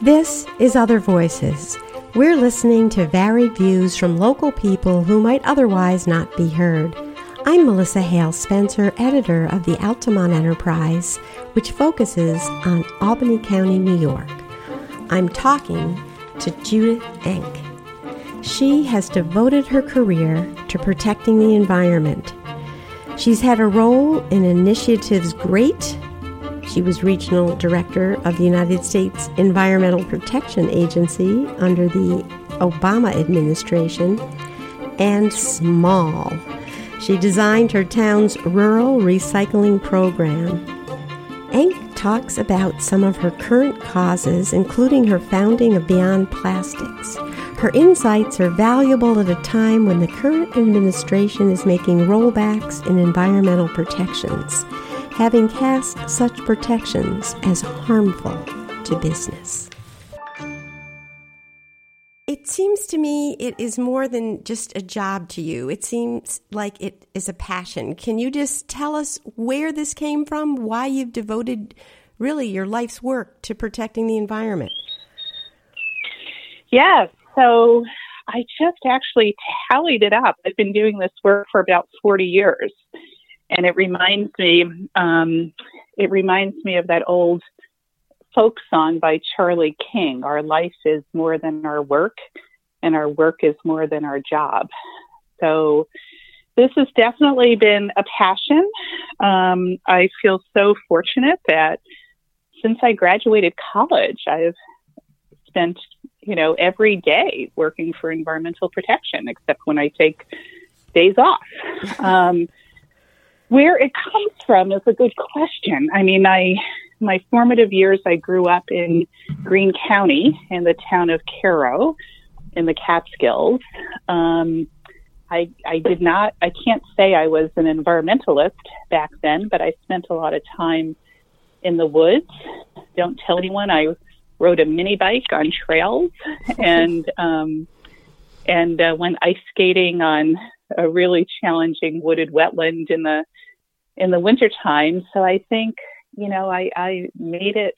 This is Other Voices. We're listening to varied views from local people who might otherwise not be heard. I'm Melissa Hale Spencer, editor of the Altamont Enterprise, which focuses on Albany County, New York. I'm talking to Judith Enck. She has devoted her career to protecting the environment. She's had a role in initiatives GREAT. She was regional director of the United States Environmental Protection Agency under the Obama administration, and SMALL. She designed her town's rural recycling program. Enck talks about some of her current causes, including her founding of Beyond Plastics. Her insights are valuable at a time when the current administration is making rollbacks in environmental protections, having cast such protections as harmful to business. It seems to me it is more than just a job to you. It seems like it is a passion. Can you just tell us where this came from, why you've devoted really your life's work to protecting the environment? Yes. So I just actually tallied it up. I've been doing this work for about 40 years. And it reminds me, um, it reminds me of that old folk song by Charlie King. Our life is more than our work, and our work is more than our job. So this has definitely been a passion. Um, I feel so fortunate that since I graduated college, I've spent you know, every day working for environmental protection, except when I take days off. Um, where it comes from is a good question. I mean, I my formative years, I grew up in Greene County in the town of Cairo in the Catskills. Um, I, I did not, I can't say I was an environmentalist back then, but I spent a lot of time in the woods. Don't tell anyone I rode a mini bike on trails and um, and uh, went ice skating on a really challenging wooded wetland in the in the wintertime. So I think you know I, I made it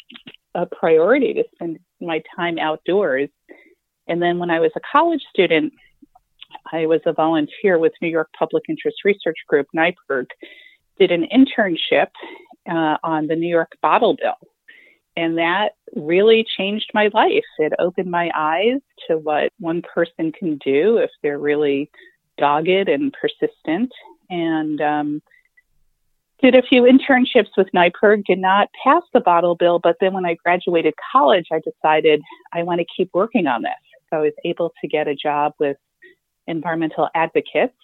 a priority to spend my time outdoors. And then when I was a college student, I was a volunteer with New York Public Interest Research Group, NYPIRG, did an internship uh, on the New York bottle bill. And that really changed my life. It opened my eyes to what one person can do if they're really dogged and persistent. And um, did a few internships with NYPIRG, did not pass the bottle bill, but then when I graduated college, I decided I want to keep working on this. So I was able to get a job with environmental advocates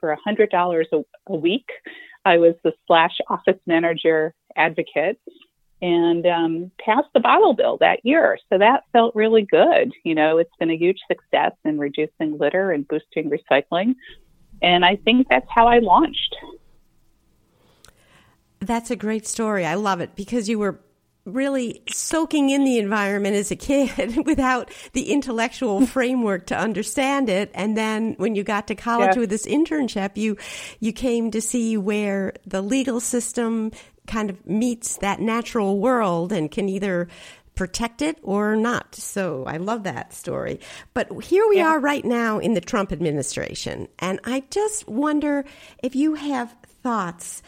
for $100 a, a week. I was the slash office manager advocate and um, passed the bottle bill that year. So that felt really good. You know, it's been a huge success in reducing litter and boosting recycling. And I think that's how I launched. That's a great story. I love it because you were really soaking in the environment as a kid without the intellectual framework to understand it and then when you got to college with this internship you you came to see where the legal system kind of meets that natural world and can either protect it or not. So I love that story. But here we yeah. are right now in the Trump administration. And I just wonder if you have thoughts.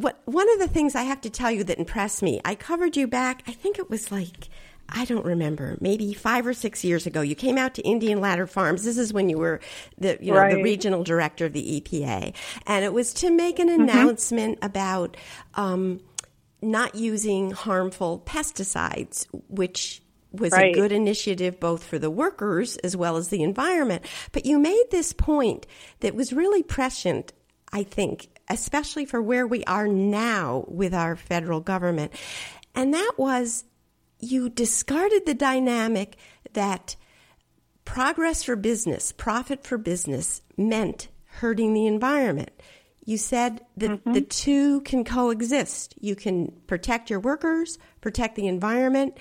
What one of the things I have to tell you that impressed me, I covered you back, I think it was like I don't remember, maybe five or six years ago, you came out to Indian Ladder Farms. This is when you were the, you know, right. the regional director of the EPA. And it was to make an mm-hmm. announcement about, um, not using harmful pesticides, which was right. a good initiative both for the workers as well as the environment. But you made this point that was really prescient, I think, especially for where we are now with our federal government. And that was you discarded the dynamic that progress for business, profit for business meant hurting the environment. You said that mm-hmm. the two can coexist. You can protect your workers, protect the environment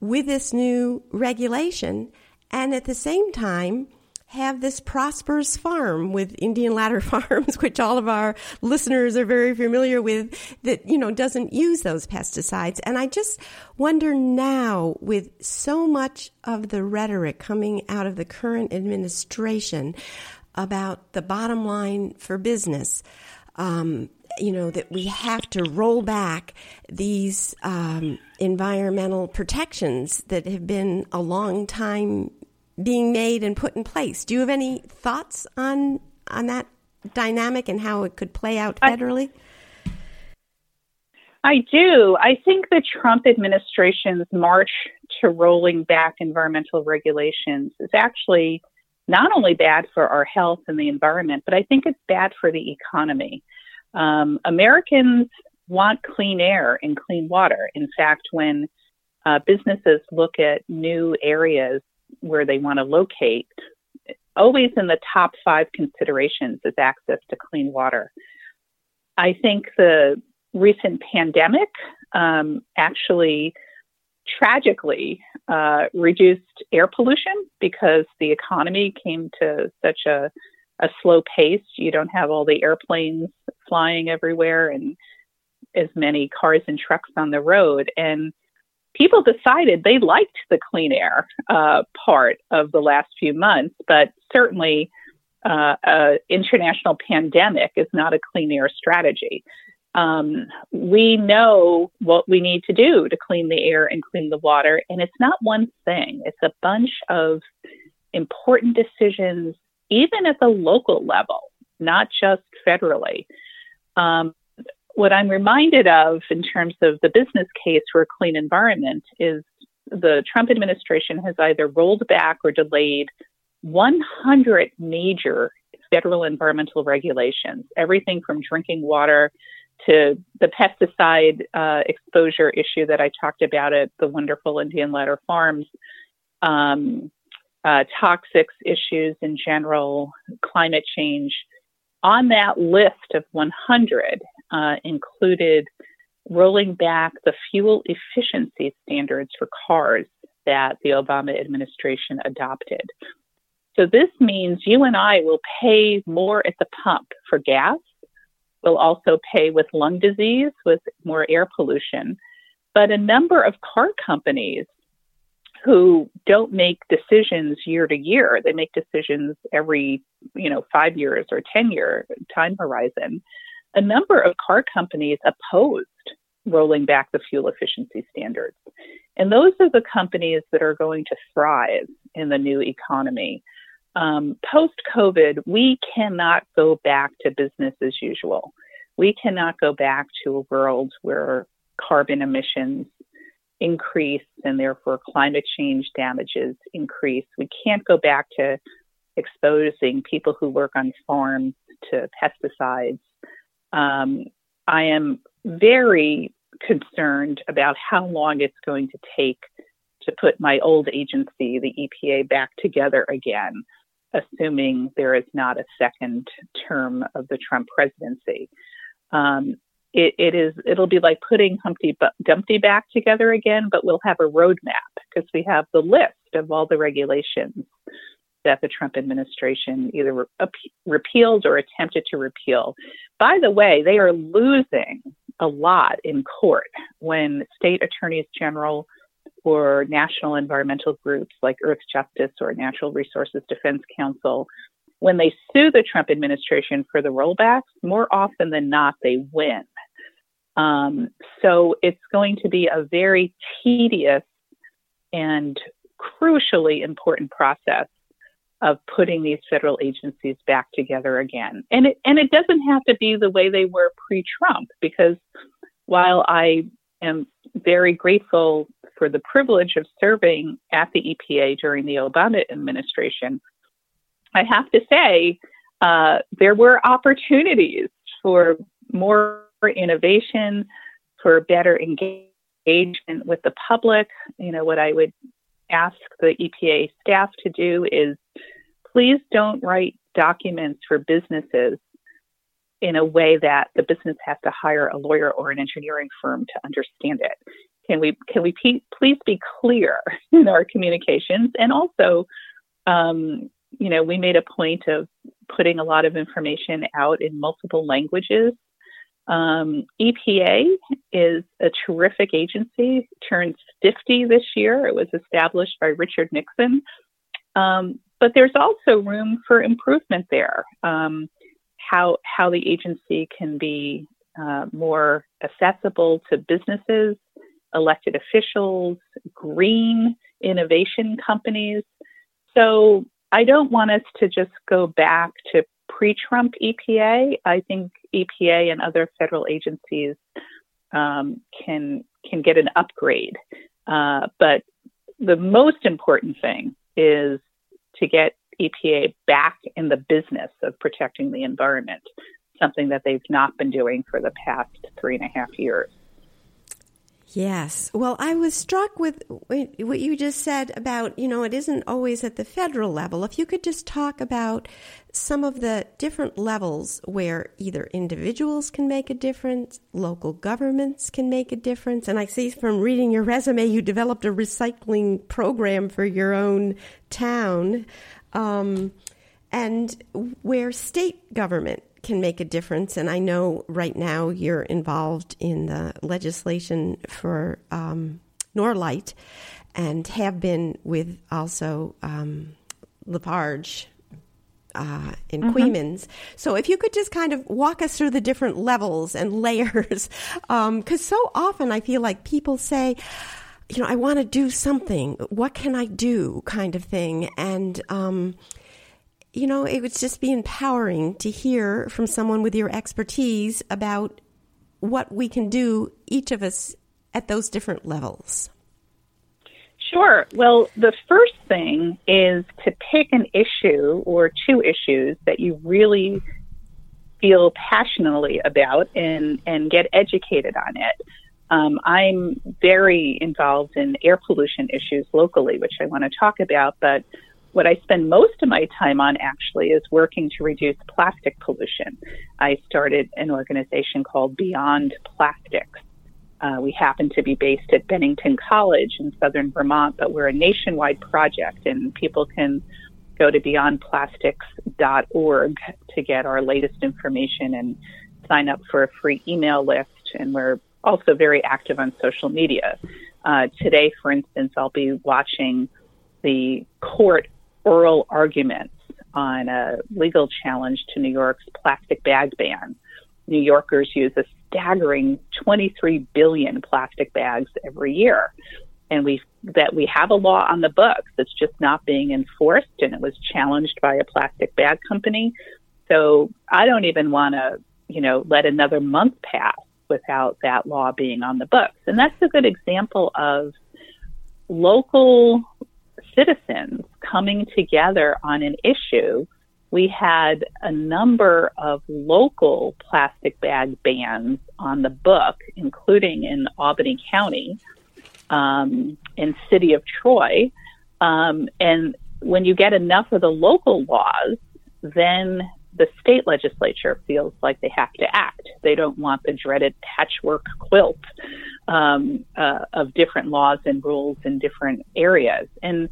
with this new regulation, and at the same time, have this prosperous farm with Indian Ladder Farms, which all of our listeners are very familiar with, that, you know, doesn't use those pesticides. And I just wonder now, with so much of the rhetoric coming out of the current administration about the bottom line for business, um, you know, that we have to roll back these um, environmental protections that have been a long time being made and put in place. Do you have any thoughts on on that dynamic and how it could play out federally? I, I do. I think the Trump administration's march to rolling back environmental regulations is actually not only bad for our health and the environment, but I think it's bad for the economy. Um, Americans want clean air and clean water. In fact, when uh, businesses look at new areas where they want to locate, always in the top five considerations is access to clean water. I think the recent pandemic um, actually tragically uh, reduced air pollution because the economy came to such a, a slow pace. You don't have all the airplanes flying everywhere and as many cars and trucks on the road. And people decided they liked the clean air uh, part of the last few months, but certainly uh, an international pandemic is not a clean air strategy. Um, we know what we need to do to clean the air and clean the water, and it's not one thing, it's a bunch of important decisions, even at the local level, not just federally. Um, what I'm reminded of in terms of the business case for a clean environment is the Trump administration has either rolled back or delayed 100 major federal environmental regulations, everything from drinking water to the pesticide uh, exposure issue that I talked about at the wonderful Indian Ladder Farms, um, uh, toxics issues in general, climate change. On that list of 100 uh, included rolling back the fuel efficiency standards for cars that the Obama administration adopted. So this means you and I will pay more at the pump for gas. We'll also pay with lung disease, with more air pollution. But a number of car companies who don't make decisions year to year, they make decisions every, you know, five years or 10 year time horizon a number of car companies opposed rolling back the fuel efficiency standards. And those are the companies that are going to thrive in the new economy. Um, Post COVID, we cannot go back to business as usual. We cannot go back to a world where carbon emissions increase and therefore climate change damages increase. We can't go back to exposing people who work on farms to pesticides um, I am very concerned about how long it's going to take to put my old agency, the EPA, back together again, assuming there is not a second term of the Trump presidency. Um, it, it is it'll be like putting Humpty Dumpty back together again, but we'll have a roadmap because we have the list of all the regulations that the Trump administration either re- repealed or attempted to repeal. By the way, they are losing a lot in court when state attorneys general or national environmental groups like Earth Justice or Natural Resources Defense Council, when they sue the Trump administration for the rollbacks, more often than not, they win. Um, so it's going to be a very tedious and crucially important process of putting these federal agencies back together again. And it, and it doesn't have to be the way they were pre-Trump because while I am very grateful for the privilege of serving at the EPA during the Obama administration, I have to say uh, there were opportunities for more innovation, for better engagement with the public. You know, what I would ask the EPA staff to do is please don't write documents for businesses in a way that the business has to hire a lawyer or an engineering firm to understand it. Can we can we please be clear in our communications and also um, you know, we made a point of putting a lot of information out in multiple languages. Um, EPA is a terrific agency, turns 50 this year. It was established by Richard Nixon. Um, but there's also room for improvement there. Um, how, how the agency can be uh, more accessible to businesses, elected officials, green innovation companies. So I don't want us to just go back to pre Trump EPA. I think EPA and other federal agencies um, can, can get an upgrade. Uh, but the most important thing is to get EPA back in the business of protecting the environment, something that they've not been doing for the past three and a half years. Yes. Well, I was struck with what you just said about, you know, it isn't always at the federal level. If you could just talk about some of the different levels where either individuals can make a difference, local governments can make a difference. And I see from reading your resume, you developed a recycling program for your own town. Um, and where state government can make a difference. And I know right now you're involved in the legislation for um, Norlite and have been with also um, Lafarge uh, in mm-hmm. Queens. So if you could just kind of walk us through the different levels and layers, because um, so often I feel like people say, you know, I want to do something. What can I do? Kind of thing. And, um, you know, it would just be empowering to hear from someone with your expertise about what we can do, each of us, at those different levels. Sure. Well, the first thing is to pick an issue or two issues that you really feel passionately about and, and get educated on it. Um, I'm very involved in air pollution issues locally, which I want to talk about, but what I spend most of my time on actually is working to reduce plastic pollution. I started an organization called Beyond Plastics. Uh, we happen to be based at Bennington College in southern Vermont, but we're a nationwide project, and people can go to beyondplastics.org to get our latest information and sign up for a free email list. And we're also very active on social media. Uh, today, for instance, I'll be watching the court oral arguments on a legal challenge to New York's plastic bag ban. New Yorkers use a staggering 23 billion plastic bags every year. And we that we have a law on the books that's just not being enforced and it was challenged by a plastic bag company. So I don't even want to, you know, let another month pass without that law being on the books. And that's a good example of local citizens coming together on an issue. We had a number of local plastic bag bans on the book, including in Albany County, um, in city of Troy. Um, and when you get enough of the local laws, then the state legislature feels like they have to act. They don't want the dreaded patchwork quilt um, uh, of different laws and rules in different areas. And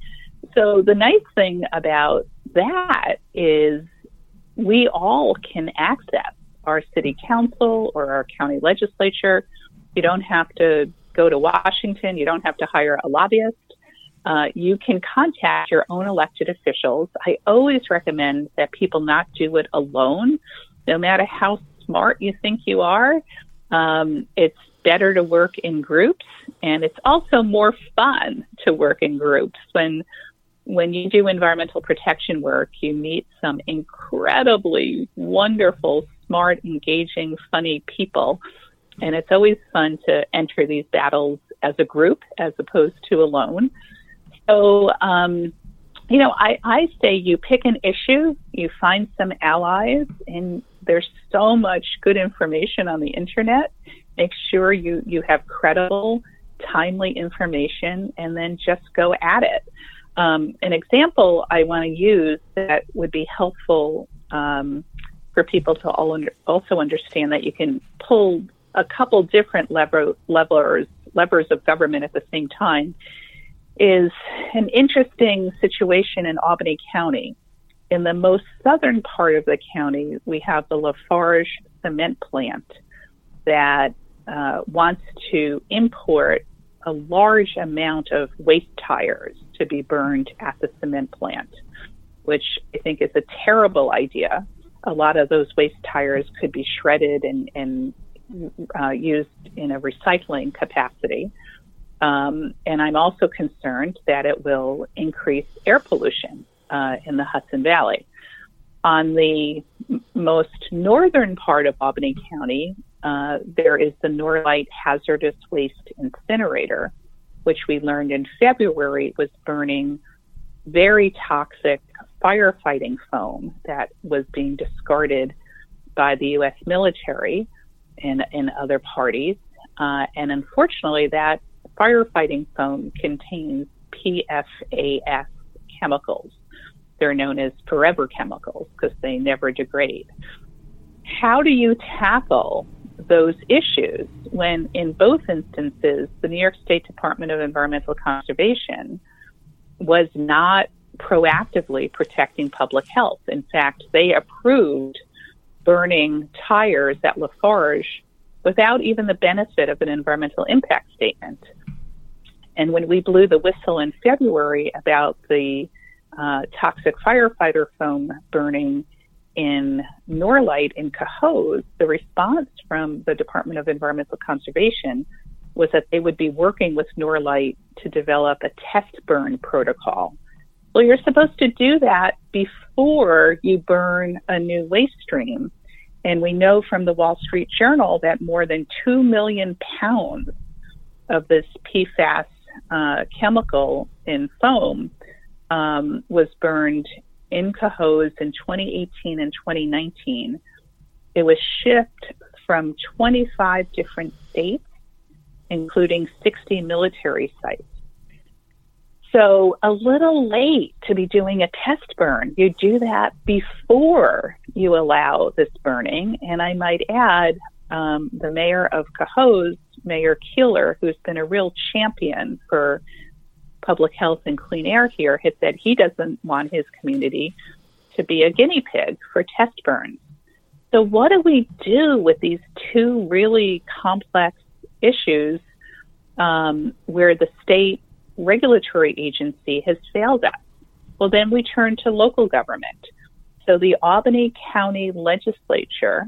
so the nice thing about that is we all can access our city council or our county legislature. You don't have to go to Washington. You don't have to hire a lobbyist. Uh, you can contact your own elected officials. I always recommend that people not do it alone, no matter how smart you think you are. Um, it's better to work in groups, and it's also more fun to work in groups when when you do environmental protection work, you meet some incredibly wonderful, smart, engaging, funny people. And it's always fun to enter these battles as a group as opposed to alone. So, um, you know, I, I say you pick an issue, you find some allies, and there's so much good information on the internet. Make sure you, you have credible, timely information, and then just go at it. Um, an example I want to use that would be helpful um, for people to all under, also understand that you can pull a couple different lever, levers levers of government at the same time is an interesting situation in Albany County. in the most southern part of the county, we have the Lafarge cement plant that uh, wants to import a large amount of waste tires to be burned at the cement plant, which I think is a terrible idea. A lot of those waste tires could be shredded and, and uh, used in a recycling capacity. Um, and I'm also concerned that it will increase air pollution uh, in the Hudson Valley. On the most northern part of Albany County, uh, there is the Norlite Hazardous Waste Incinerator, which we learned in February was burning very toxic firefighting foam that was being discarded by the U.S. military and, and other parties. Uh, and unfortunately, that firefighting foam contains PFAS chemicals. They're known as forever chemicals because they never degrade. How do you tackle those issues when, in both instances, the New York State Department of Environmental Conservation was not proactively protecting public health? In fact, they approved burning tires at Lafarge without even the benefit of an environmental impact statement. And when we blew the whistle in February about the uh, toxic firefighter foam burning in Norlite in Cohoes, the response from the Department of Environmental Conservation was that they would be working with Norlite to develop a test burn protocol. Well, you're supposed to do that before you burn a new waste stream. And we know from the Wall Street Journal that more than 2 million pounds of this PFAS uh, chemical in foam um, was burned in Cohoes in 2018 and 2019. It was shipped from 25 different states, including 60 military sites. So a little late to be doing a test burn. You do that before you allow this burning. And I might add, um, the mayor of Cohoes, Mayor Keeler, who's been a real champion for public health and clean air here, has said he doesn't want his community to be a guinea pig for test burns. So what do we do with these two really complex issues um, where the state regulatory agency has failed us. Well, then we turn to local government. So the Albany County Legislature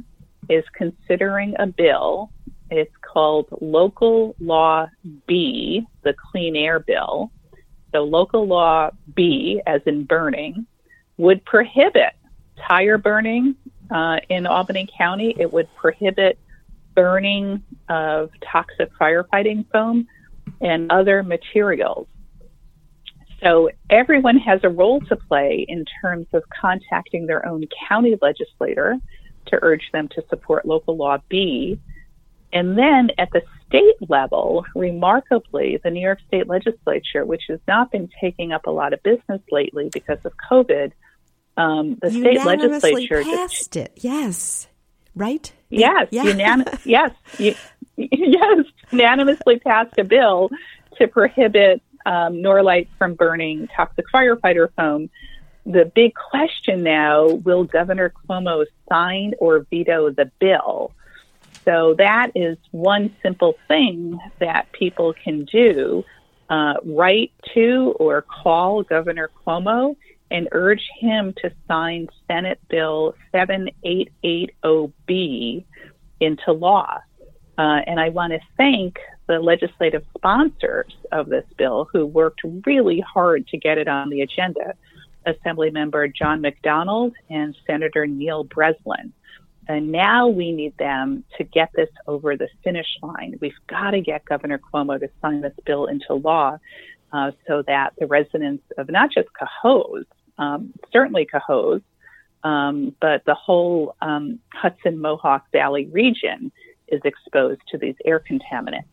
is considering a bill. It's called Local Law B, the Clean Air Bill. So Local Law B, as in burning, would prohibit tire burning uh, in Albany County. It would prohibit burning of toxic firefighting foam and other materials. So everyone has a role to play in terms of contacting their own county legislator to urge them to support local law B. And then at the state level, remarkably, the New York State Legislature, which has not been taking up a lot of business lately because of COVID, um, the state legislature passed just, it. Yes, right? Yes, yeah. unanim- yes, yes, unanimously passed a bill to prohibit um, Norlite from burning toxic firefighter foam. The big question now will Governor Cuomo sign or veto the bill? So that is one simple thing that people can do. Uh, write to or call Governor Cuomo and urge him to sign Senate Bill 7880B into law. Uh, and I want to thank the legislative sponsors of this bill who worked really hard to get it on the agenda Assemblymember John McDonald and Senator Neil Breslin. And now we need them to get this over the finish line. We've got to get Governor Cuomo to sign this bill into law uh, so that the residents of not just Cohoes, um, certainly Cohoes, um, but the whole um, Hudson Mohawk Valley region is exposed to these air contaminants.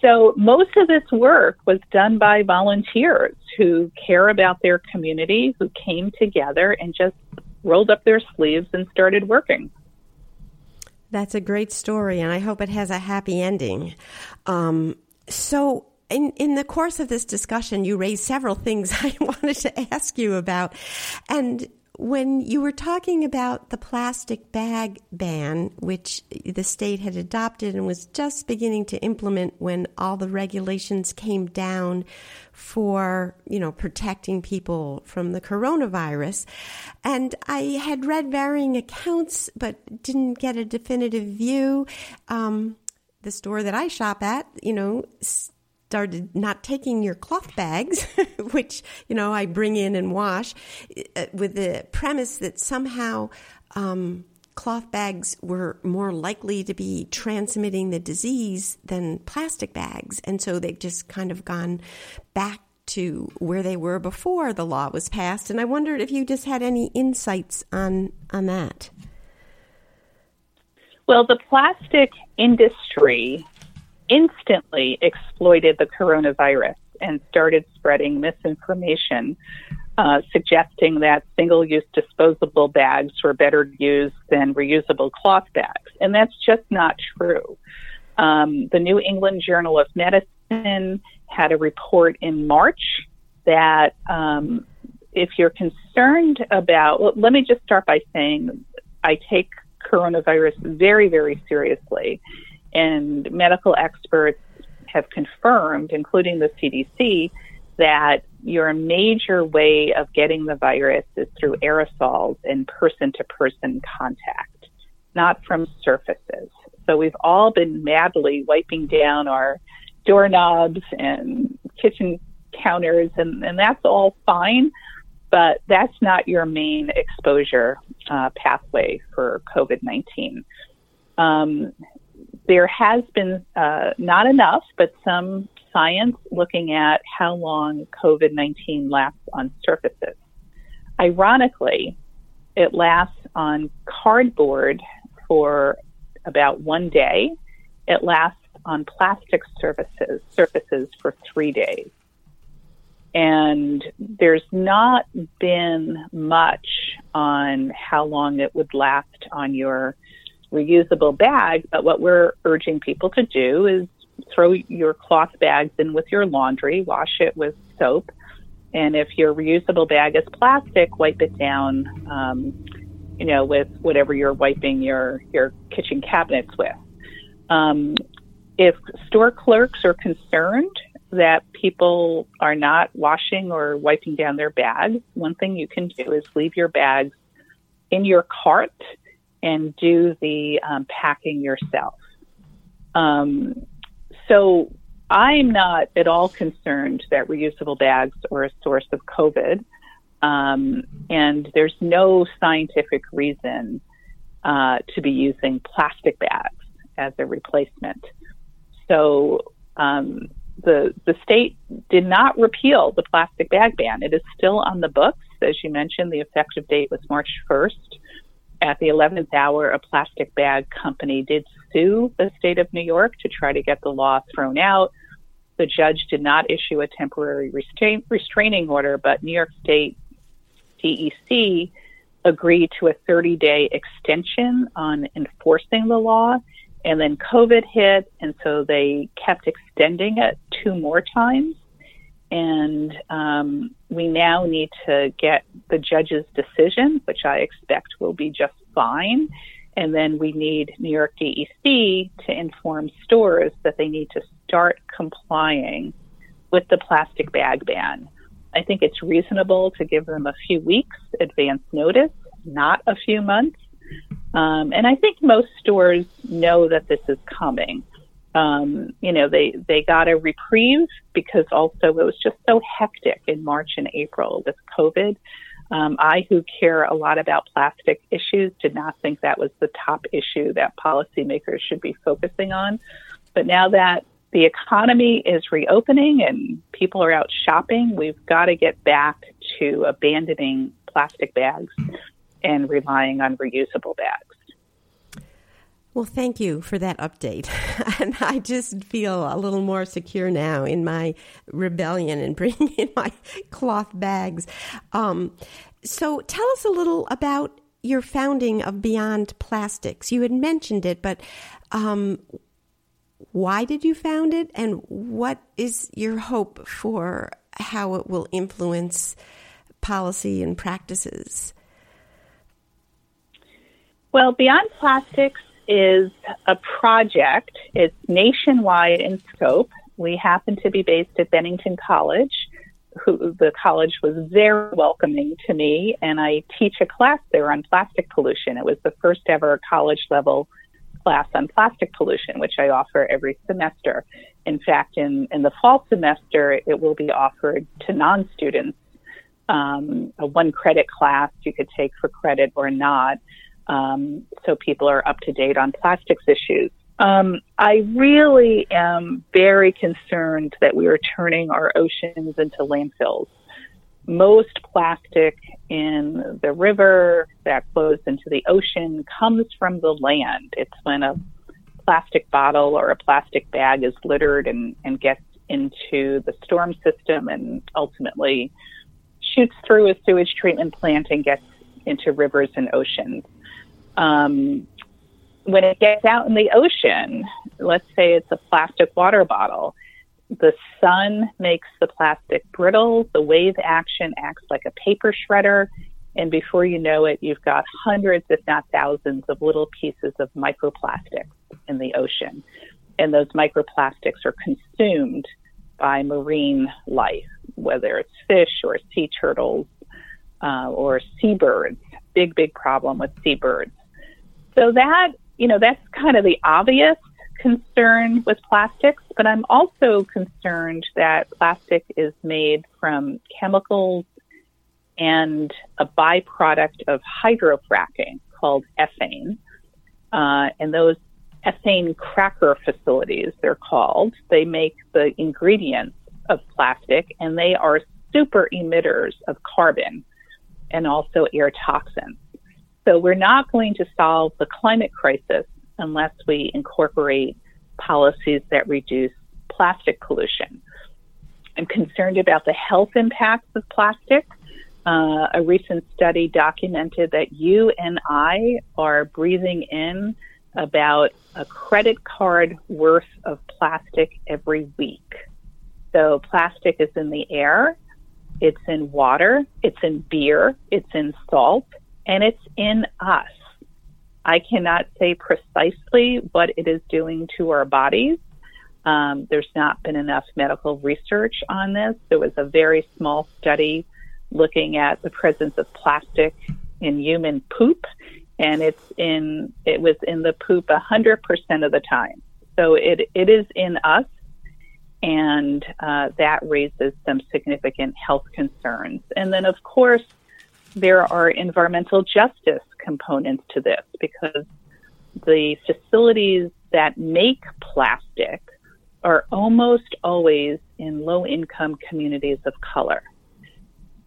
So most of this work was done by volunteers who care about their community, who came together and just rolled up their sleeves and started working. That's a great story, and I hope it has a happy ending. Um, so, in, in the course of this discussion, you raised several things I wanted to ask you about. And when you were talking about the plastic bag ban, which the state had adopted and was just beginning to implement when all the regulations came down for, you know, protecting people from the coronavirus. And I had read varying accounts, but didn't get a definitive view. Um, the store that I shop at, you know, started not taking your cloth bags, which, you know, I bring in and wash, uh, with the premise that somehow um, cloth bags were more likely to be transmitting the disease than plastic bags. And so they've just kind of gone back to where they were before the law was passed. And I wondered if you just had any insights on, on that. Well, the plastic industry instantly exploited the coronavirus and started spreading misinformation, uh, suggesting that single use disposable bags were better used than reusable cloth bags. And that's just not true. Um, the New England Journal of Medicine had a report in March that um, if you're concerned about, well, let me just start by saying I take coronavirus very, very seriously and medical experts have confirmed, including the CDC, that your major way of getting the virus is through aerosols and person to person contact, not from surfaces. So we've all been madly wiping down our doorknobs and kitchen counters, and, and that's all fine, but that's not your main exposure uh, pathway for COVID 19. Um, there has been uh, not enough, but some science looking at how long COVID 19 lasts on surfaces. Ironically, it lasts on cardboard for about one day. It lasts on plastic surfaces surfaces for three days. And there's not been much on how long it would last on your reusable bag. But what we're urging people to do is throw your cloth bags in with your laundry, wash it with soap, and if your reusable bag is plastic, wipe it down, um, you know, with whatever you're wiping your your kitchen cabinets with. Um, if store clerks are concerned that people are not washing or wiping down their bags, one thing you can do is leave your bags in your cart and do the um, packing yourself. Um, so I'm not at all concerned that reusable bags are a source of COVID. Um, and there's no scientific reason uh, to be using plastic bags as a replacement. So um, the the state did not repeal the plastic bag ban. It is still on the books. As you mentioned, the effective date was March 1st at the 11th hour, a plastic bag company did sue the state of New York to try to get the law thrown out. The judge did not issue a temporary restrain- restraining order, but New York State DEC agreed to a 30 day extension on enforcing the law. And then COVID hit, and so they kept extending it two more times and um, we now need to get the judge's decision, which I expect will be just fine. And then we need New York DEC to inform stores that they need to start complying with the plastic bag ban. I think it's reasonable to give them a few weeks advance notice, not a few months. Um, and I think most stores know that this is coming um, you know, they, they got a reprieve because also it was just so hectic in March and April with COVID. Um, I, who care a lot about plastic issues, did not think that was the top issue that policymakers should be focusing on. But now that the economy is reopening and people are out shopping, we've got to get back to abandoning plastic bags and relying on reusable bags. Well, thank you for that update. and I just feel a little more secure now in my rebellion and bringing in my cloth bags. Um, so tell us a little about your founding of Beyond Plastics. You had mentioned it, but um, why did you found it, and what is your hope for how it will influence policy and practices? Well, Beyond Plastics is a project. It's nationwide in scope. We happen to be based at Bennington College. Who, the college was very welcoming to me, and I teach a class there on plastic pollution. It was the first ever college level class on plastic pollution, which I offer every semester. In fact, in, in the fall semester, it will be offered to non students, um, a one credit class you could take for credit or not um, so people are up to date on plastics issues. Um, I really am very concerned that we are turning our oceans into landfills. Most plastic in the river that flows into the ocean comes from the land. It's when a plastic bottle or a plastic bag is littered and, and gets into the storm system and ultimately shoots through a sewage treatment plant and gets into rivers and oceans um, when it gets out in the ocean, let's say it's a plastic water bottle, the sun makes the plastic brittle. The wave action acts like a paper shredder. And before you know it, you've got hundreds, if not thousands, of little pieces of microplastics in the ocean. And those microplastics are consumed by marine life, whether it's fish or sea turtles uh, or seabirds. Big, big problem with seabirds. So that, you know, that's kind of the obvious concern with plastics, but I'm also concerned that plastic is made from chemicals and a byproduct of hydrofracking called ethane. Uh, and those ethane cracker facilities, they're called, they make the ingredients of plastic and they are super emitters of carbon and also air toxins. So we're not going to solve the climate crisis unless we incorporate policies that reduce plastic pollution. I'm concerned about the health impacts of plastic. Uh, a recent study documented that you and I are breathing in about a credit card worth of plastic every week. So plastic is in the air, it's in water, it's in beer, it's in salt, and it's in us. I cannot say precisely what it is doing to our bodies. Um, there's not been enough medical research on this. There was a very small study looking at the presence of plastic in human poop, and it's in it was in the poop 100% of the time. So it it is in us, and uh, that raises some significant health concerns. And then, of course, there are environmental justice components to this because the facilities that make plastic are almost always in low income communities of color.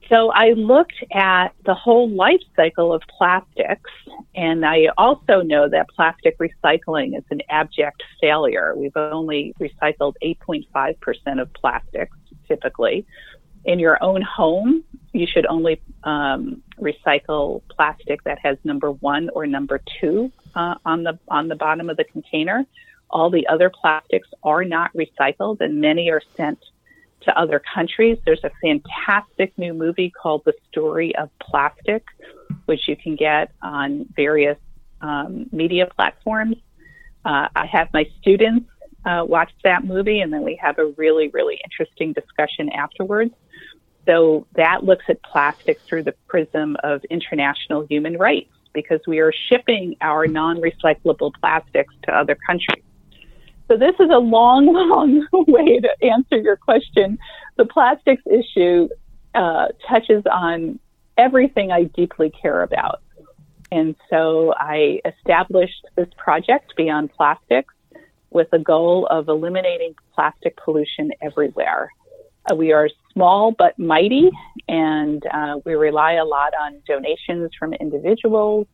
So I looked at the whole life cycle of plastics, and I also know that plastic recycling is an abject failure. We've only recycled 8.5% of plastics typically. In your own home, you should only um, recycle plastic that has number one or number two uh, on the on the bottom of the container. All the other plastics are not recycled, and many are sent to other countries. There's a fantastic new movie called The Story of Plastic, which you can get on various um, media platforms. Uh, I have my students uh, watch that movie, and then we have a really, really interesting discussion afterwards. So that looks at plastics through the prism of international human rights because we are shipping our non recyclable plastics to other countries. So this is a long, long way to answer your question. The plastics issue uh, touches on everything I deeply care about. And so I established this project, Beyond Plastics, with the goal of eliminating plastic pollution everywhere. Uh, we are small but mighty, and uh, we rely a lot on donations from individuals.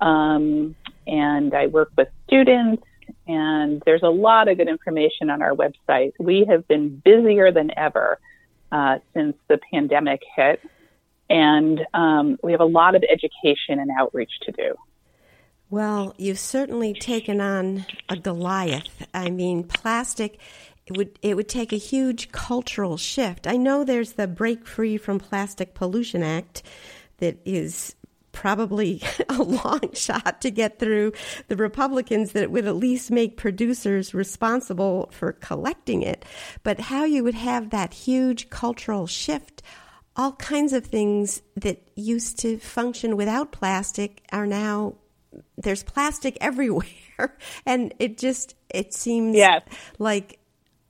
Um, and I work with students, and there's a lot of good information on our website. We have been busier than ever uh, since the pandemic hit, and um, we have a lot of education and outreach to do. Well, you've certainly taken on a Goliath. I mean, plastic it would it would take a huge cultural shift. I know there's the Break Free from Plastic Pollution Act that is probably a long shot to get through the Republicans that would at least make producers responsible for collecting it. But how you would have that huge cultural shift, all kinds of things that used to function without plastic are now there's plastic everywhere and it just it seems yes. like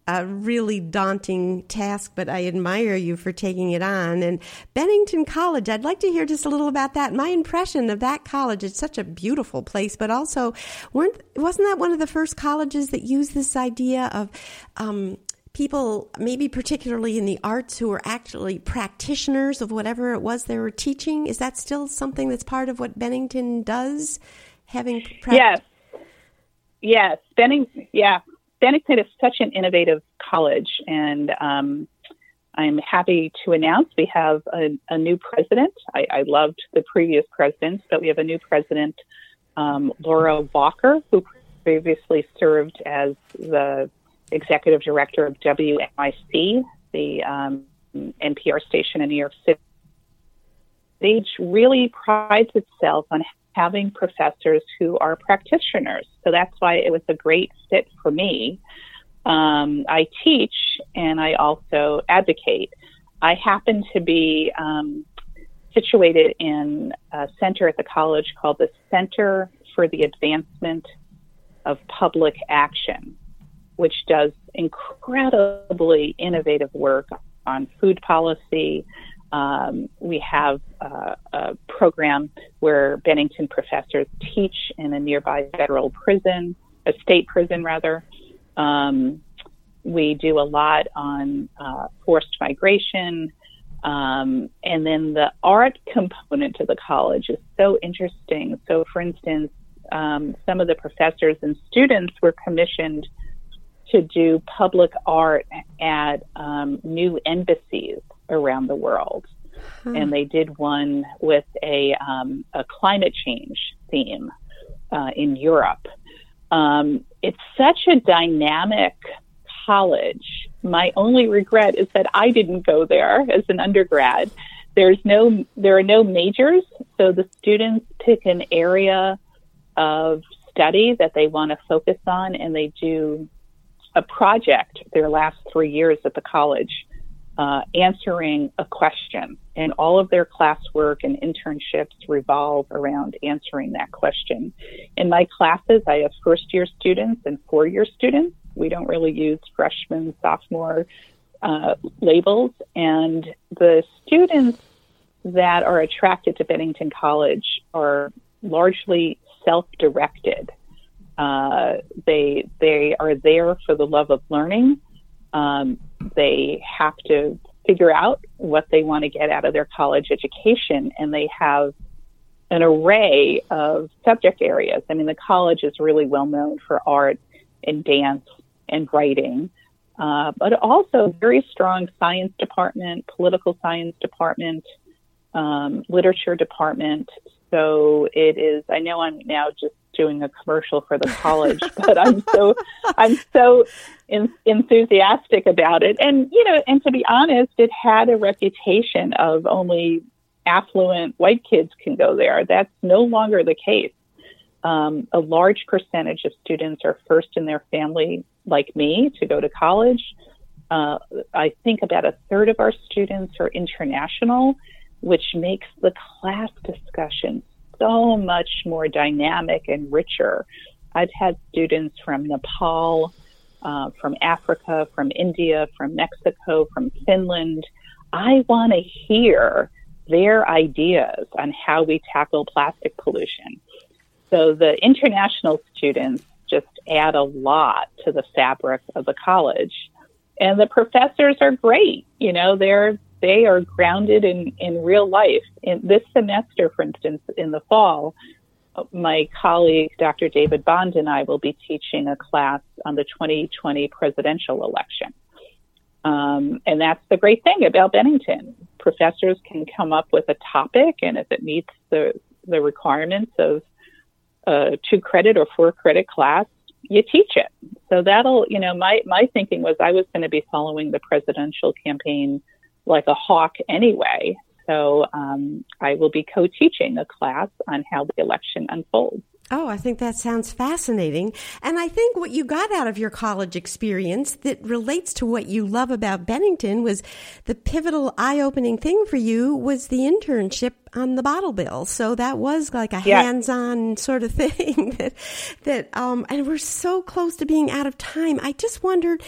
a really daunting task, but I admire you for taking it on. And Bennington College, I'd like to hear just a little about that. My impression of that college, it's such a beautiful place, but also weren't wasn't that one of the first colleges that used this idea of um, people, maybe particularly in the arts, who were actually practitioners of whatever it was they were teaching? Is that still something that's part of what Bennington does? Having pra- yes, yes, Bennington, yeah. Bennington is such an innovative college, and um, I'm happy to announce we have a, a new president. I, I, loved the previous president, but we have a new president, um, Laura Walker, who previously served as the executive director of WNYC, the um, NPR station in New York City. It really prides itself on having professors who are practitioners. So that's why it was a great fit for me. Um, I teach and I also advocate. I happen to be um, situated in a center at the college called the Center for the Advancement of Public Action, which does incredibly innovative work on food policy, um, we have uh, a program where Bennington professors teach in a nearby federal prison, a state prison rather. Um, we do a lot on uh, forced migration. Um, and then the art component to the college is so interesting. So, for instance, um, some of the professors and students were commissioned to do public art at um, new embassies around the world. Hmm. And they did one with a, um, a climate change theme uh, in Europe. Um, it's such a dynamic college. My only regret is that I didn't go there as an undergrad. There's no, there are no majors, so the students pick an area of study that they want to focus on, and they do a project their last three years at the college uh, answering a question. And all of their classwork and internships revolve around answering that question. In my classes, I have first year students and four year students. We don't really use freshman, sophomore uh, labels. And the students that are attracted to Bennington College are largely self directed. Uh, they they are there for the love of learning. Um, they have to figure out what they want to get out of their college education, and they have an array of subject areas. I mean, the college is really well known for art and dance and writing, uh, but also very strong science department, political science department, um, literature department. So it is. I know I'm now just doing a commercial for the college, but I'm so I'm so in, enthusiastic about it. And you know, and to be honest, it had a reputation of only affluent white kids can go there. That's no longer the case. Um, a large percentage of students are first in their family, like me, to go to college. Uh, I think about a third of our students are international, which makes the class discussion so much more dynamic and richer. I've had students from Nepal, uh, from Africa, from India, from Mexico, from Finland. I want to hear their ideas on how we tackle plastic pollution. So the international students just add a lot to the fabric of the college. And the professors are great. You know, they're they are grounded in, in real life. In this semester, for instance, in the fall, my colleague, Dr. David Bond, and I will be teaching a class on the 2020 presidential election. Um, and that's the great thing about Bennington. Professors can come up with a topic, and if it meets the, the requirements of a two credit or four credit class, you teach it. So that'll, you know, my, my thinking was I was going to be following the presidential campaign like a hawk anyway. so um, I will be co teaching a class on how the election unfolds. Oh, I think that sounds fascinating. And I think what you got out of your college experience that relates to what you love about Bennington was the pivotal eye opening thing for you was the internship on the bottle bill. So that was like a yeah. hands on sort of thing that, that, um, and we're so close to being out of time. I just wondered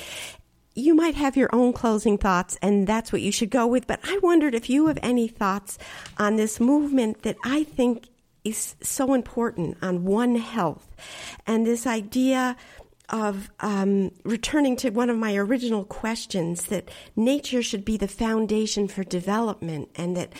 you might have your own closing thoughts, and that's what you should go with. But I wondered if you have any thoughts on this movement that I think is so important on One Health and this idea of um, returning to one of my original questions that nature should be the foundation for development and that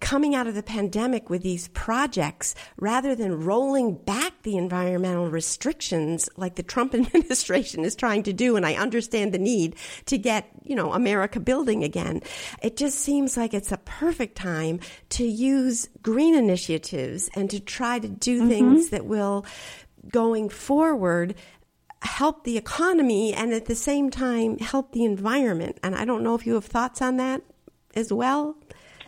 coming out of the pandemic with these projects rather than rolling back the environmental restrictions like the Trump administration is trying to do and I understand the need to get, you know, America building again. It just seems like it's a perfect time to use green initiatives and to try to do mm-hmm. things that will going forward help the economy and at the same time help the environment. And I don't know if you have thoughts on that as well.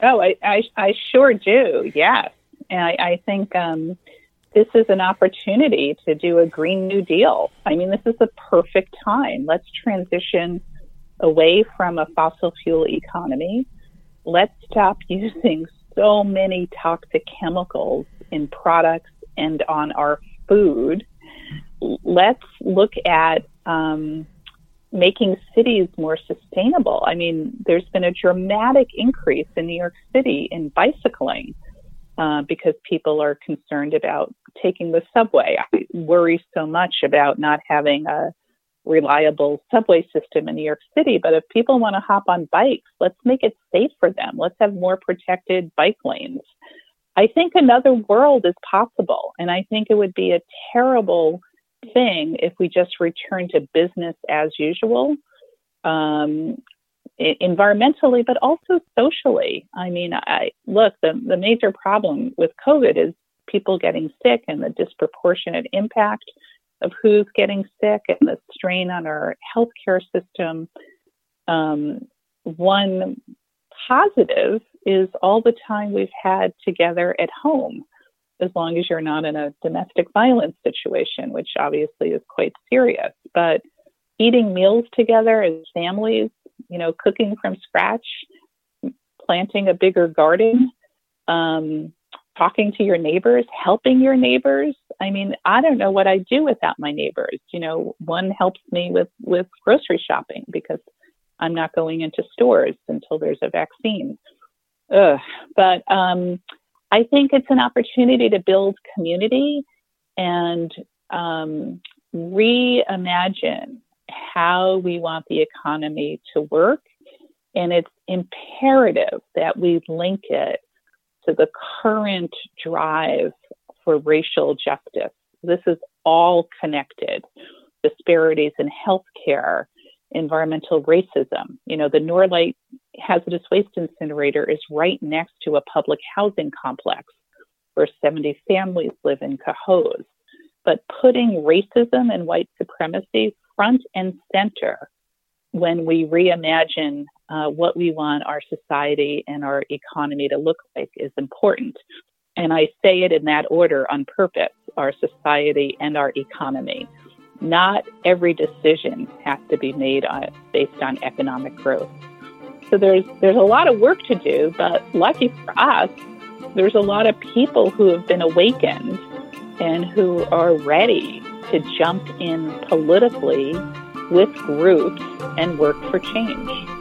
Oh, I, I, I sure do. Yes. And I, I think um, this is an opportunity to do a Green New Deal. I mean, this is the perfect time. Let's transition away from a fossil fuel economy. Let's stop using so many toxic chemicals in products and on our food let's look at um, making cities more sustainable. I mean, there's been a dramatic increase in New York City in bicycling uh, because people are concerned about taking the subway. I worry so much about not having a reliable subway system in New York City, but if people want to hop on bikes, let's make it safe for them. Let's have more protected bike lanes. I think another world is possible, and I think it would be a terrible thing if we just return to business as usual, um, environmentally, but also socially. I mean, I look the the major problem with COVID is people getting sick and the disproportionate impact of who's getting sick and the strain on our healthcare system. Um, one positive is all the time we've had together at home as long as you're not in a domestic violence situation, which obviously is quite serious. But eating meals together as families, you know, cooking from scratch, planting a bigger garden, um, talking to your neighbors, helping your neighbors. I mean, I don't know what I'd do without my neighbors. You know, one helps me with with grocery shopping because I'm not going into stores until there's a vaccine. Ugh. But um, I think it's an opportunity to build community and um, reimagine how we want the economy to work. And it's imperative that we link it to the current drive for racial justice. This is all connected disparities in healthcare, environmental racism. You know, the Norlite hazardous waste incinerator is right next to a public housing complex where 70 families live in Cohoes. But putting racism and white supremacy front and center when we reimagine uh, what we want our society and our economy to look like is important. And I say it in that order on purpose our society and our economy. Not every decision has to be made on, based on economic growth. So there's there's a lot of work to do, but lucky for us, there's a lot of people who have been awakened and who are ready to jump in politically with groups and work for change.